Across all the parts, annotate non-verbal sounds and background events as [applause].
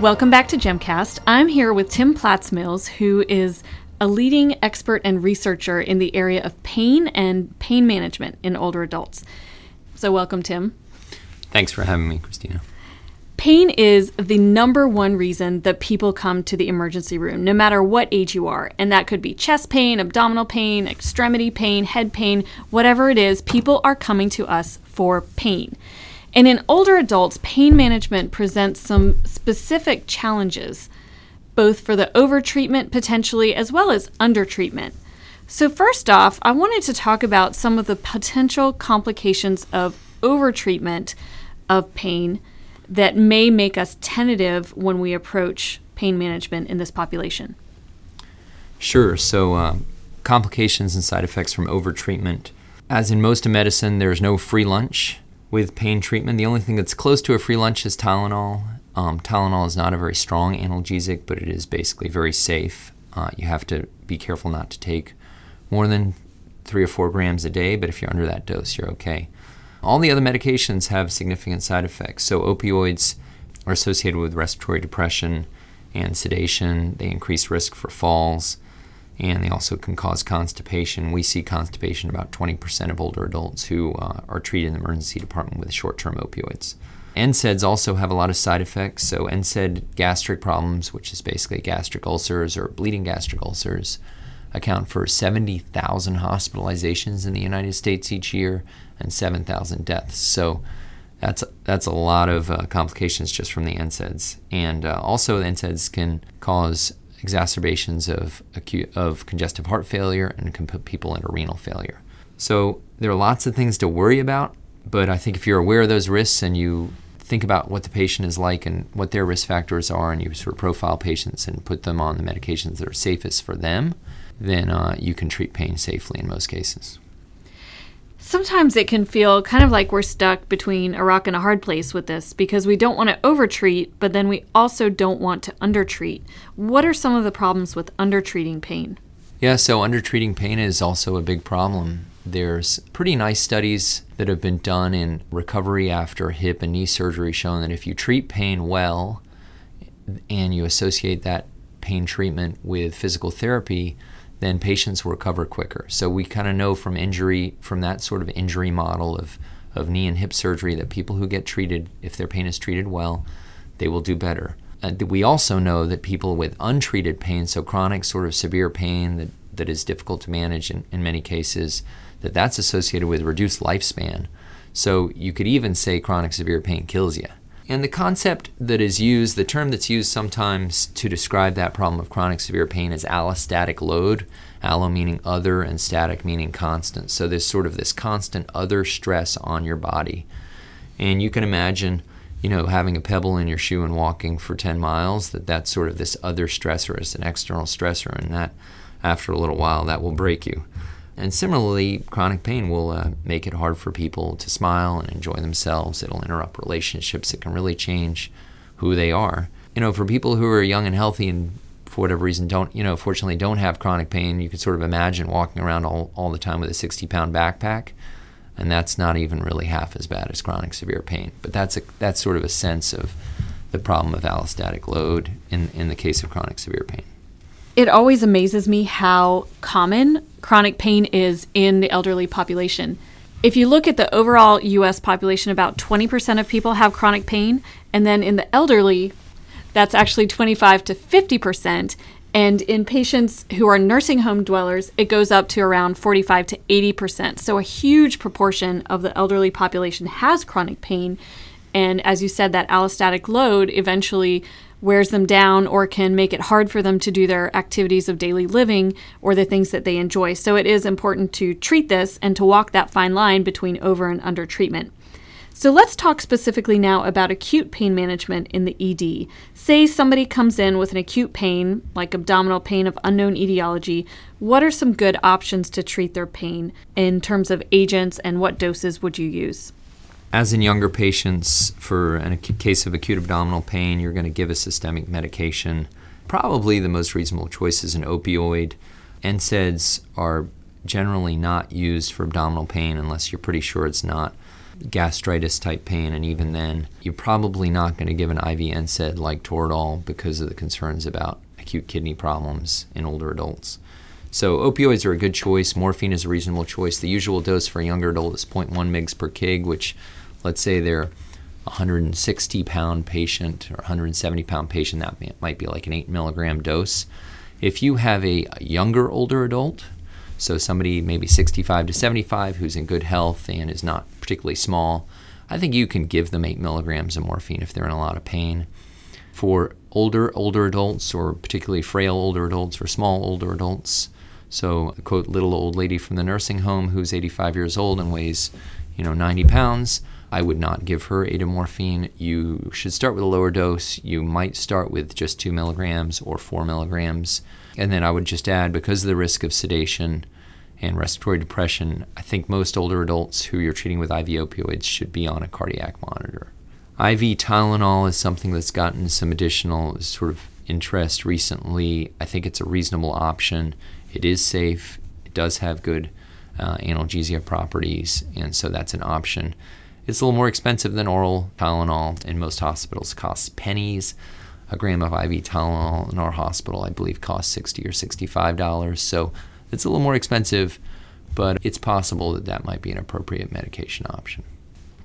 Welcome back to Gemcast. I'm here with Tim Platts-Mills, who is a leading expert and researcher in the area of pain and pain management in older adults. So, welcome, Tim. Thanks for having me, Christina. Pain is the number one reason that people come to the emergency room, no matter what age you are. And that could be chest pain, abdominal pain, extremity pain, head pain, whatever it is, people are coming to us for pain. And in older adults, pain management presents some specific challenges, both for the overtreatment potentially as well as undertreatment. So, first off, I wanted to talk about some of the potential complications of overtreatment of pain that may make us tentative when we approach pain management in this population. Sure. So, uh, complications and side effects from overtreatment. As in most of medicine, there's no free lunch with pain treatment. The only thing that's close to a free lunch is Tylenol. Um, Tylenol is not a very strong analgesic, but it is basically very safe. Uh, you have to be careful not to take more than three or four grams a day, but if you're under that dose, you're okay. All the other medications have significant side effects. So, opioids are associated with respiratory depression and sedation, they increase risk for falls and they also can cause constipation. We see constipation about 20% of older adults who uh, are treated in the emergency department with short term opioids. NSAIDs also have a lot of side effects. So, NSAID gastric problems, which is basically gastric ulcers or bleeding gastric ulcers, account for 70,000 hospitalizations in the United States each year and 7,000 deaths. So, that's that's a lot of uh, complications just from the NSAIDs, and uh, also the NSAIDs can cause exacerbations of acute of congestive heart failure and can put people into renal failure. So there are lots of things to worry about, but I think if you're aware of those risks and you think about what the patient is like and what their risk factors are, and you sort of profile patients and put them on the medications that are safest for them, then uh, you can treat pain safely in most cases sometimes it can feel kind of like we're stuck between a rock and a hard place with this because we don't want to overtreat, but then we also don't want to undertreat. What are some of the problems with undertreating pain? Yeah, so undertreating pain is also a big problem. There's pretty nice studies that have been done in recovery after hip and knee surgery showing that if you treat pain well and you associate that pain treatment with physical therapy, then patients will recover quicker. So we kind of know from injury, from that sort of injury model of, of knee and hip surgery, that people who get treated, if their pain is treated well, they will do better. Uh, we also know that people with untreated pain, so chronic sort of severe pain that, that is difficult to manage in, in many cases, that that's associated with reduced lifespan. So you could even say chronic severe pain kills you. And the concept that is used, the term that's used sometimes to describe that problem of chronic severe pain is allostatic load. Allo meaning other and static meaning constant. So there's sort of this constant other stress on your body. And you can imagine, you know, having a pebble in your shoe and walking for 10 miles, that that's sort of this other stressor, it's an external stressor, and that after a little while that will break you. And similarly, chronic pain will uh, make it hard for people to smile and enjoy themselves. It'll interrupt relationships. It can really change who they are. You know, for people who are young and healthy and for whatever reason don't, you know, fortunately don't have chronic pain, you can sort of imagine walking around all, all the time with a 60 pound backpack. And that's not even really half as bad as chronic severe pain. But that's, a, that's sort of a sense of the problem of allostatic load in, in the case of chronic severe pain. It always amazes me how common chronic pain is in the elderly population. If you look at the overall US population, about 20% of people have chronic pain. And then in the elderly, that's actually 25 to 50%. And in patients who are nursing home dwellers, it goes up to around 45 to 80%. So a huge proportion of the elderly population has chronic pain. And as you said, that allostatic load eventually wears them down or can make it hard for them to do their activities of daily living or the things that they enjoy. So it is important to treat this and to walk that fine line between over and under treatment. So let's talk specifically now about acute pain management in the ED. Say somebody comes in with an acute pain, like abdominal pain of unknown etiology. What are some good options to treat their pain in terms of agents and what doses would you use? As in younger patients, for a case of acute abdominal pain, you're going to give a systemic medication. Probably the most reasonable choice is an opioid. NSAIDs are generally not used for abdominal pain unless you're pretty sure it's not gastritis type pain, and even then, you're probably not going to give an IV NSAID like Toradol because of the concerns about acute kidney problems in older adults. So opioids are a good choice. Morphine is a reasonable choice. The usual dose for a younger adult is 0.1 mg per kg, which, let's say they're 160 pound patient or 170 pound patient, that might be like an 8 milligram dose. If you have a younger older adult, so somebody maybe 65 to 75 who's in good health and is not particularly small, I think you can give them 8 milligrams of morphine if they're in a lot of pain. For older older adults or particularly frail older adults or small older adults, so I quote little old lady from the nursing home who's 85 years old and weighs, you know, 90 pounds, I would not give her atomorphine. You should start with a lower dose. You might start with just two milligrams or four milligrams. And then I would just add, because of the risk of sedation and respiratory depression, I think most older adults who you're treating with IV opioids should be on a cardiac monitor. IV Tylenol is something that's gotten some additional sort of interest recently. I think it's a reasonable option. It is safe. It does have good uh, analgesia properties, and so that's an option. It's a little more expensive than oral Tylenol. In most hospitals, costs pennies. A gram of IV Tylenol in our hospital, I believe, costs sixty or sixty-five dollars. So it's a little more expensive, but it's possible that that might be an appropriate medication option.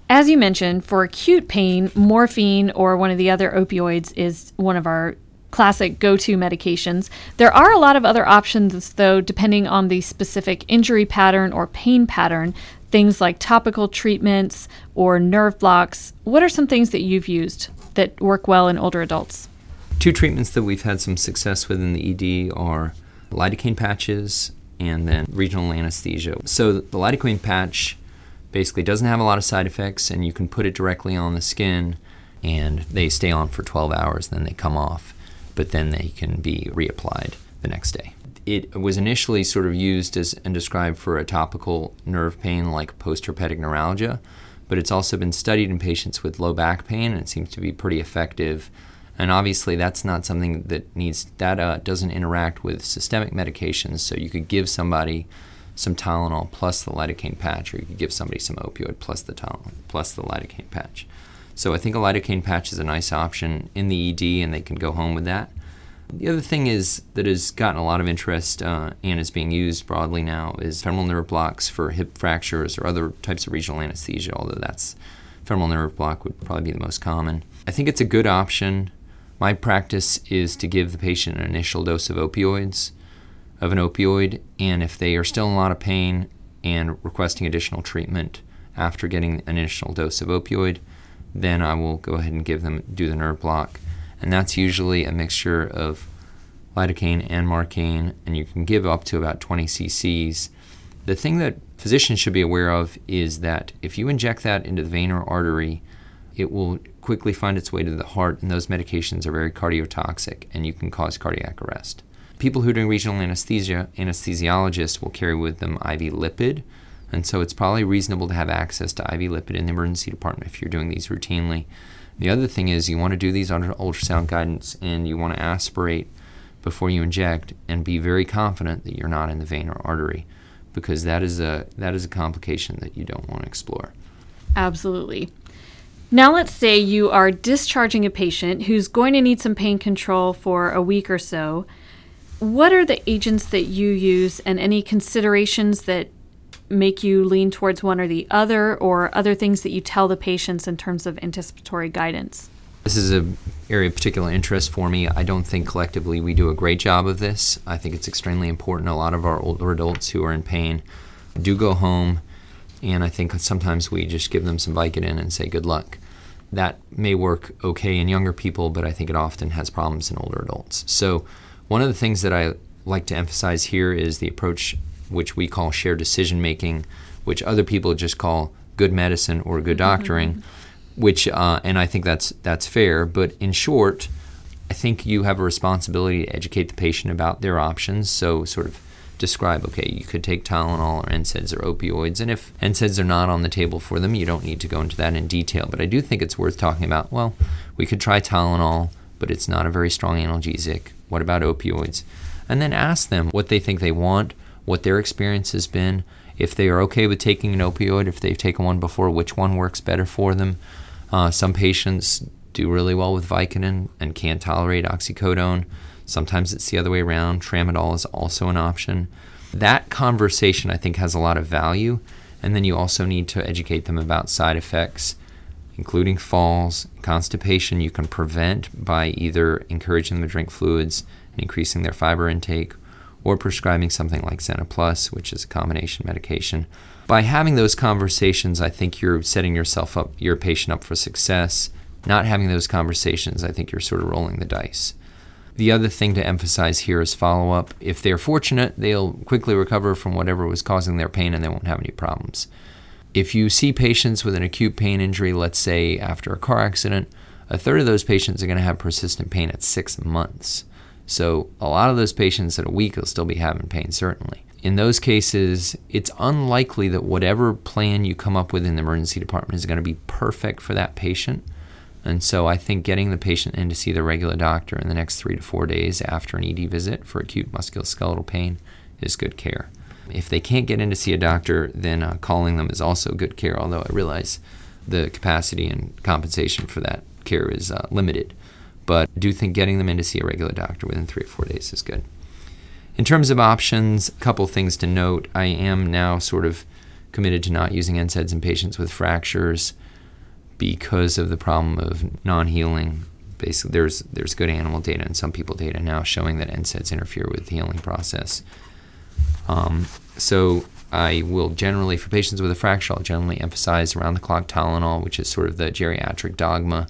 As you mentioned, for acute pain, morphine or one of the other opioids is one of our classic go to medications. There are a lot of other options, though, depending on the specific injury pattern or pain pattern things like topical treatments or nerve blocks. What are some things that you've used that work well in older adults? Two treatments that we've had some success with in the ED are lidocaine patches and then regional anesthesia. So the lidocaine patch basically doesn't have a lot of side effects and you can put it directly on the skin and they stay on for 12 hours then they come off but then they can be reapplied the next day it was initially sort of used as and described for a topical nerve pain like post-herpetic neuralgia, but it's also been studied in patients with low back pain and it seems to be pretty effective. And obviously, that's not something that needs that uh, doesn't interact with systemic medications. So you could give somebody some Tylenol plus the lidocaine patch, or you could give somebody some opioid plus the Tylenol plus the lidocaine patch. So I think a lidocaine patch is a nice option in the ED, and they can go home with that. The other thing is that has gotten a lot of interest uh, and is being used broadly now is femoral nerve blocks for hip fractures or other types of regional anesthesia, although that's femoral nerve block would probably be the most common. I think it's a good option. My practice is to give the patient an initial dose of opioids, of an opioid, and if they are still in a lot of pain and requesting additional treatment after getting an initial dose of opioid, then I will go ahead and give them do the nerve block and that's usually a mixture of lidocaine and marcaine, and you can give up to about 20 cc's. The thing that physicians should be aware of is that if you inject that into the vein or artery, it will quickly find its way to the heart, and those medications are very cardiotoxic and you can cause cardiac arrest. People who are doing regional anesthesia, anesthesiologists will carry with them IV lipid, and so it's probably reasonable to have access to IV lipid in the emergency department if you're doing these routinely. The other thing is you want to do these under ultrasound guidance and you want to aspirate before you inject and be very confident that you're not in the vein or artery because that is a that is a complication that you don't want to explore. Absolutely. Now let's say you are discharging a patient who's going to need some pain control for a week or so. What are the agents that you use and any considerations that make you lean towards one or the other, or other things that you tell the patients in terms of anticipatory guidance? This is an area of particular interest for me. I don't think collectively we do a great job of this. I think it's extremely important. A lot of our older adults who are in pain do go home, and I think sometimes we just give them some Vicodin and say good luck. That may work okay in younger people, but I think it often has problems in older adults. So, one of the things that I like to emphasize here is the approach which we call shared decision making, which other people just call good medicine or good mm-hmm. doctoring. Mm-hmm. Which uh, and I think that's that's fair. But in short, I think you have a responsibility to educate the patient about their options. So sort of describe okay you could take tylenol or nsaids or opioids and if nsaids are not on the table for them you don't need to go into that in detail but i do think it's worth talking about well we could try tylenol but it's not a very strong analgesic what about opioids and then ask them what they think they want what their experience has been. if they are okay with taking an opioid, if they've taken one before, which one works better for them. Uh, some patients do really well with Vicodin and can't tolerate oxycodone. Sometimes it's the other way around. Tramadol is also an option. That conversation, I think, has a lot of value. And then you also need to educate them about side effects, including falls, constipation. You can prevent by either encouraging them to drink fluids and increasing their fiber intake, or prescribing something like Senna Plus, which is a combination medication. By having those conversations, I think you're setting yourself up, your patient up for success. Not having those conversations, I think you're sort of rolling the dice. The other thing to emphasize here is follow up. If they're fortunate, they'll quickly recover from whatever was causing their pain and they won't have any problems. If you see patients with an acute pain injury, let's say after a car accident, a third of those patients are going to have persistent pain at six months. So a lot of those patients at a week will still be having pain, certainly. In those cases, it's unlikely that whatever plan you come up with in the emergency department is going to be perfect for that patient. And so I think getting the patient in to see the regular doctor in the next three to four days after an ED visit for acute musculoskeletal pain is good care. If they can't get in to see a doctor, then uh, calling them is also good care, although I realize the capacity and compensation for that care is uh, limited. But I do think getting them in to see a regular doctor within three or four days is good. In terms of options, a couple things to note. I am now sort of committed to not using NSAIDs in patients with fractures because of the problem of non-healing. Basically, there's there's good animal data and some people data now showing that NSAIDs interfere with the healing process. Um, so I will generally, for patients with a fracture, I'll generally emphasize around-the-clock Tylenol, which is sort of the geriatric dogma.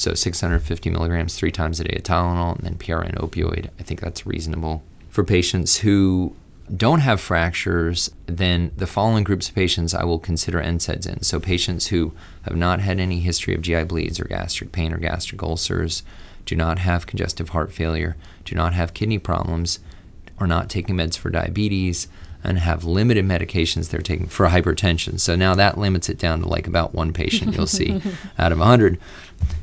So 650 milligrams three times a day of Tylenol, and then PRN opioid. I think that's reasonable. For patients who don't have fractures, then the following groups of patients I will consider NSAIDs in. So, patients who have not had any history of GI bleeds or gastric pain or gastric ulcers, do not have congestive heart failure, do not have kidney problems, are not taking meds for diabetes, and have limited medications they're taking for hypertension. So now that limits it down to like about one patient you'll see [laughs] out of 100.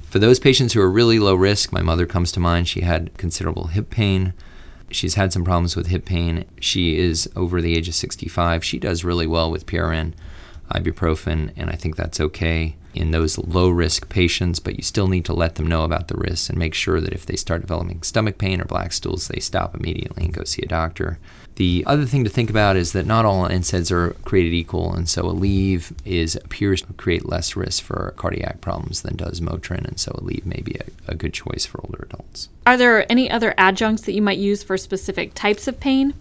For those patients who are really low risk, my mother comes to mind. She had considerable hip pain She's had some problems with hip pain. She is over the age of 65. She does really well with PRN, ibuprofen, and I think that's okay in those low risk patients, but you still need to let them know about the risks and make sure that if they start developing stomach pain or black stools, they stop immediately and go see a doctor. The other thing to think about is that not all NSAIDs are created equal, and so Aleve is appears to create less risk for cardiac problems than does Motrin, and so Aleve may be a, a good choice for older adults. Are there any other adjuncts that you might use for specific types of pain?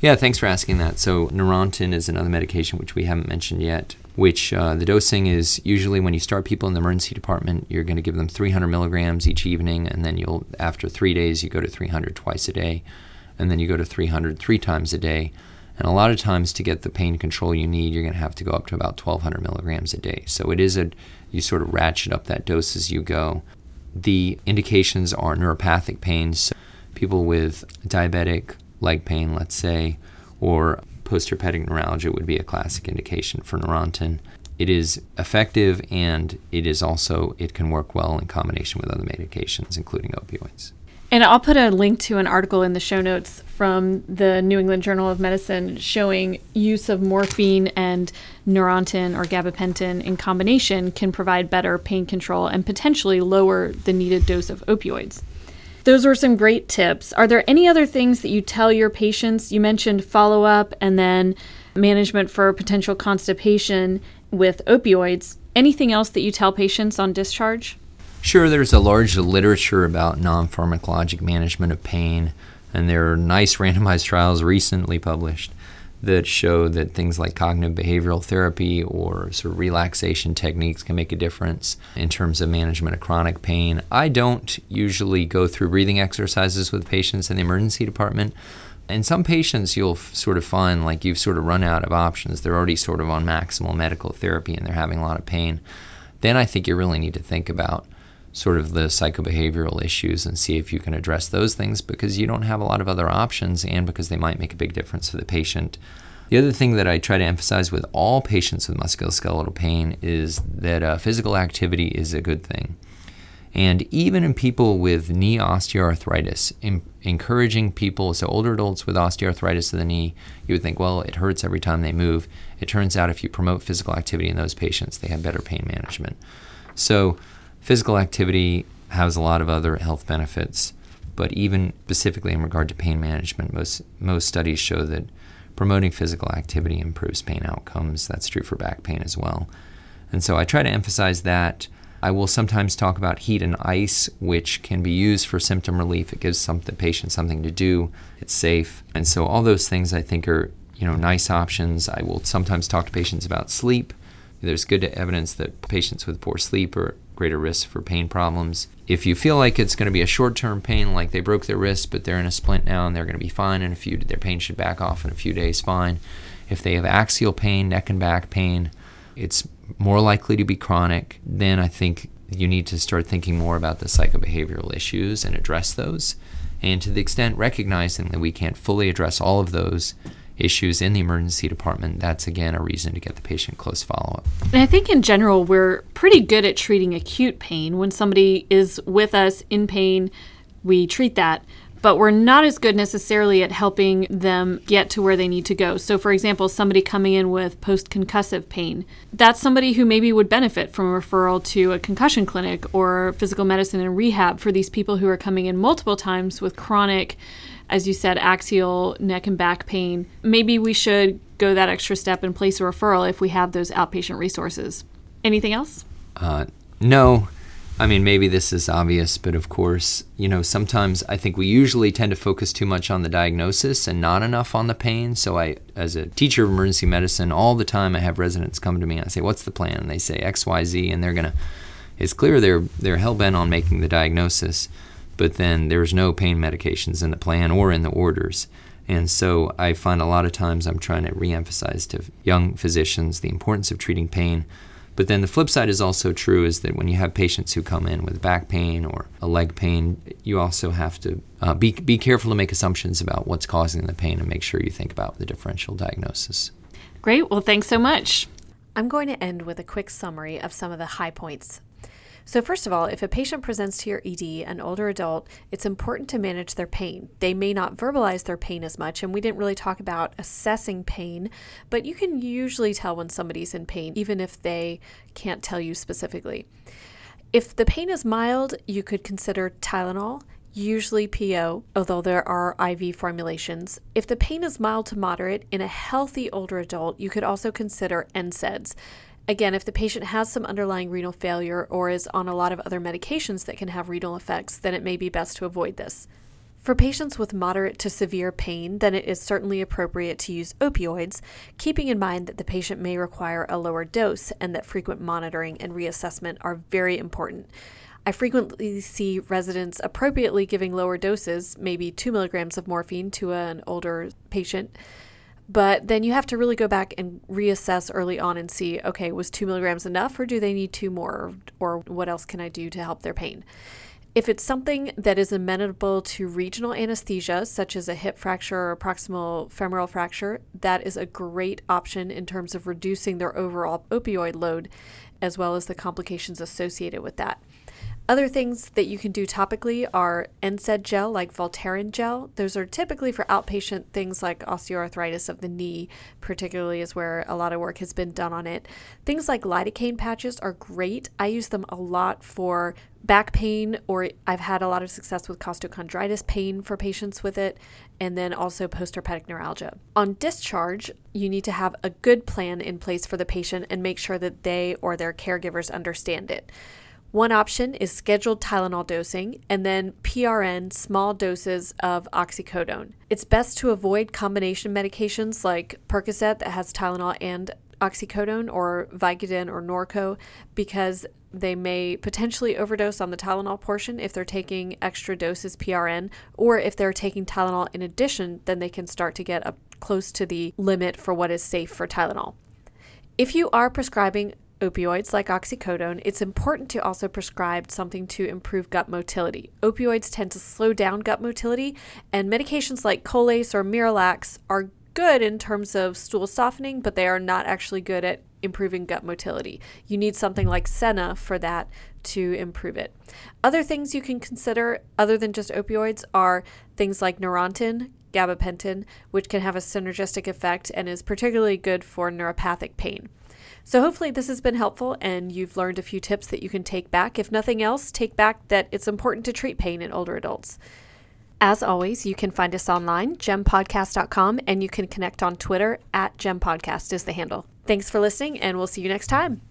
Yeah, thanks for asking that. So Neurontin is another medication which we haven't mentioned yet. Which uh, the dosing is usually when you start people in the emergency department, you're going to give them 300 milligrams each evening, and then you'll after three days you go to 300 twice a day and then you go to 300 three times a day. And a lot of times, to get the pain control you need, you're going to have to go up to about 1,200 milligrams a day. So it is a, you sort of ratchet up that dose as you go. The indications are neuropathic pains, so people with diabetic leg pain, let's say, or postherpetic neuralgia would be a classic indication for Neurontin. It is effective and it is also, it can work well in combination with other medications, including opioids. And I'll put a link to an article in the show notes from the New England Journal of Medicine showing use of morphine and Neurontin or gabapentin in combination can provide better pain control and potentially lower the needed dose of opioids. Those were some great tips. Are there any other things that you tell your patients? You mentioned follow up and then management for potential constipation with opioids. Anything else that you tell patients on discharge? Sure, there's a large literature about non pharmacologic management of pain, and there are nice [laughs] randomized trials recently published that show that things like cognitive behavioral therapy or sort of relaxation techniques can make a difference in terms of management of chronic pain. I don't usually go through breathing exercises with patients in the emergency department. In some patients, you'll sort of find like you've sort of run out of options. They're already sort of on maximal medical therapy and they're having a lot of pain. Then I think you really need to think about sort of the psychobehavioral issues and see if you can address those things because you don't have a lot of other options and because they might make a big difference for the patient. The other thing that I try to emphasize with all patients with musculoskeletal pain is that uh, physical activity is a good thing. And even in people with knee osteoarthritis, in, encouraging people, so older adults with osteoarthritis of the knee, you would think, well, it hurts every time they move. It turns out if you promote physical activity in those patients, they have better pain management. So, physical activity has a lot of other health benefits, but even specifically in regard to pain management, most, most studies show that promoting physical activity improves pain outcomes. That's true for back pain as well. And so I try to emphasize that. I will sometimes talk about heat and ice, which can be used for symptom relief. It gives some, the patient something to do. It's safe. And so all those things I think are, you know, nice options. I will sometimes talk to patients about sleep. There's good evidence that patients with poor sleep are greater risk for pain problems. If you feel like it's going to be a short-term pain, like they broke their wrist but they're in a splint now and they're going to be fine in a few, their pain should back off in a few days, fine. If they have axial pain, neck and back pain, it's more likely to be chronic, then I think you need to start thinking more about the psychobehavioral issues and address those. And to the extent recognizing that we can't fully address all of those issues in the emergency department, that's again a reason to get the patient close follow up. And I think in general, we're pretty good at treating acute pain. When somebody is with us in pain, we treat that but we're not as good necessarily at helping them get to where they need to go. So, for example, somebody coming in with post concussive pain, that's somebody who maybe would benefit from a referral to a concussion clinic or physical medicine and rehab for these people who are coming in multiple times with chronic, as you said, axial neck and back pain. Maybe we should go that extra step and place a referral if we have those outpatient resources. Anything else? Uh, no. I mean, maybe this is obvious, but of course, you know, sometimes I think we usually tend to focus too much on the diagnosis and not enough on the pain. So, I, as a teacher of emergency medicine, all the time I have residents come to me and I say, What's the plan? And they say X, Y, Z, and they're going to, it's clear they're, they're hell bent on making the diagnosis, but then there's no pain medications in the plan or in the orders. And so I find a lot of times I'm trying to reemphasize to young physicians the importance of treating pain but then the flip side is also true is that when you have patients who come in with back pain or a leg pain, you also have to uh, be, be careful to make assumptions about what's causing the pain and make sure you think about the differential diagnosis. Great. Well, thanks so much. I'm going to end with a quick summary of some of the high points so, first of all, if a patient presents to your ED, an older adult, it's important to manage their pain. They may not verbalize their pain as much, and we didn't really talk about assessing pain, but you can usually tell when somebody's in pain, even if they can't tell you specifically. If the pain is mild, you could consider Tylenol usually PO, although there are IV formulations. If the pain is mild to moderate in a healthy older adult, you could also consider NSAIDs. Again, if the patient has some underlying renal failure or is on a lot of other medications that can have renal effects, then it may be best to avoid this. For patients with moderate to severe pain, then it is certainly appropriate to use opioids, keeping in mind that the patient may require a lower dose and that frequent monitoring and reassessment are very important. I frequently see residents appropriately giving lower doses, maybe 2 milligrams of morphine to an older patient but then you have to really go back and reassess early on and see okay, was two milligrams enough or do they need two more? Or what else can I do to help their pain? If it's something that is amenable to regional anesthesia, such as a hip fracture or proximal femoral fracture, that is a great option in terms of reducing their overall opioid load, as well as the complications associated with that. Other things that you can do topically are NSAID gel, like Voltaren gel. Those are typically for outpatient things like osteoarthritis of the knee, particularly is where a lot of work has been done on it. Things like lidocaine patches are great. I use them a lot for back pain, or I've had a lot of success with costochondritis pain for patients with it, and then also postherpetic neuralgia. On discharge, you need to have a good plan in place for the patient and make sure that they or their caregivers understand it. One option is scheduled Tylenol dosing and then PRN small doses of oxycodone. It's best to avoid combination medications like Percocet that has Tylenol and oxycodone or Vicodin or Norco because they may potentially overdose on the Tylenol portion if they're taking extra doses PRN, or if they're taking Tylenol in addition, then they can start to get up close to the limit for what is safe for Tylenol. If you are prescribing opioids like oxycodone, it's important to also prescribe something to improve gut motility. Opioids tend to slow down gut motility, and medications like Colace or Miralax are good in terms of stool softening, but they are not actually good at improving gut motility. You need something like Senna for that to improve it. Other things you can consider, other than just opioids, are things like Neurontin, gabapentin, which can have a synergistic effect and is particularly good for neuropathic pain. So, hopefully, this has been helpful and you've learned a few tips that you can take back. If nothing else, take back that it's important to treat pain in older adults. As always, you can find us online, gempodcast.com, and you can connect on Twitter at gempodcast is the handle. Thanks for listening, and we'll see you next time.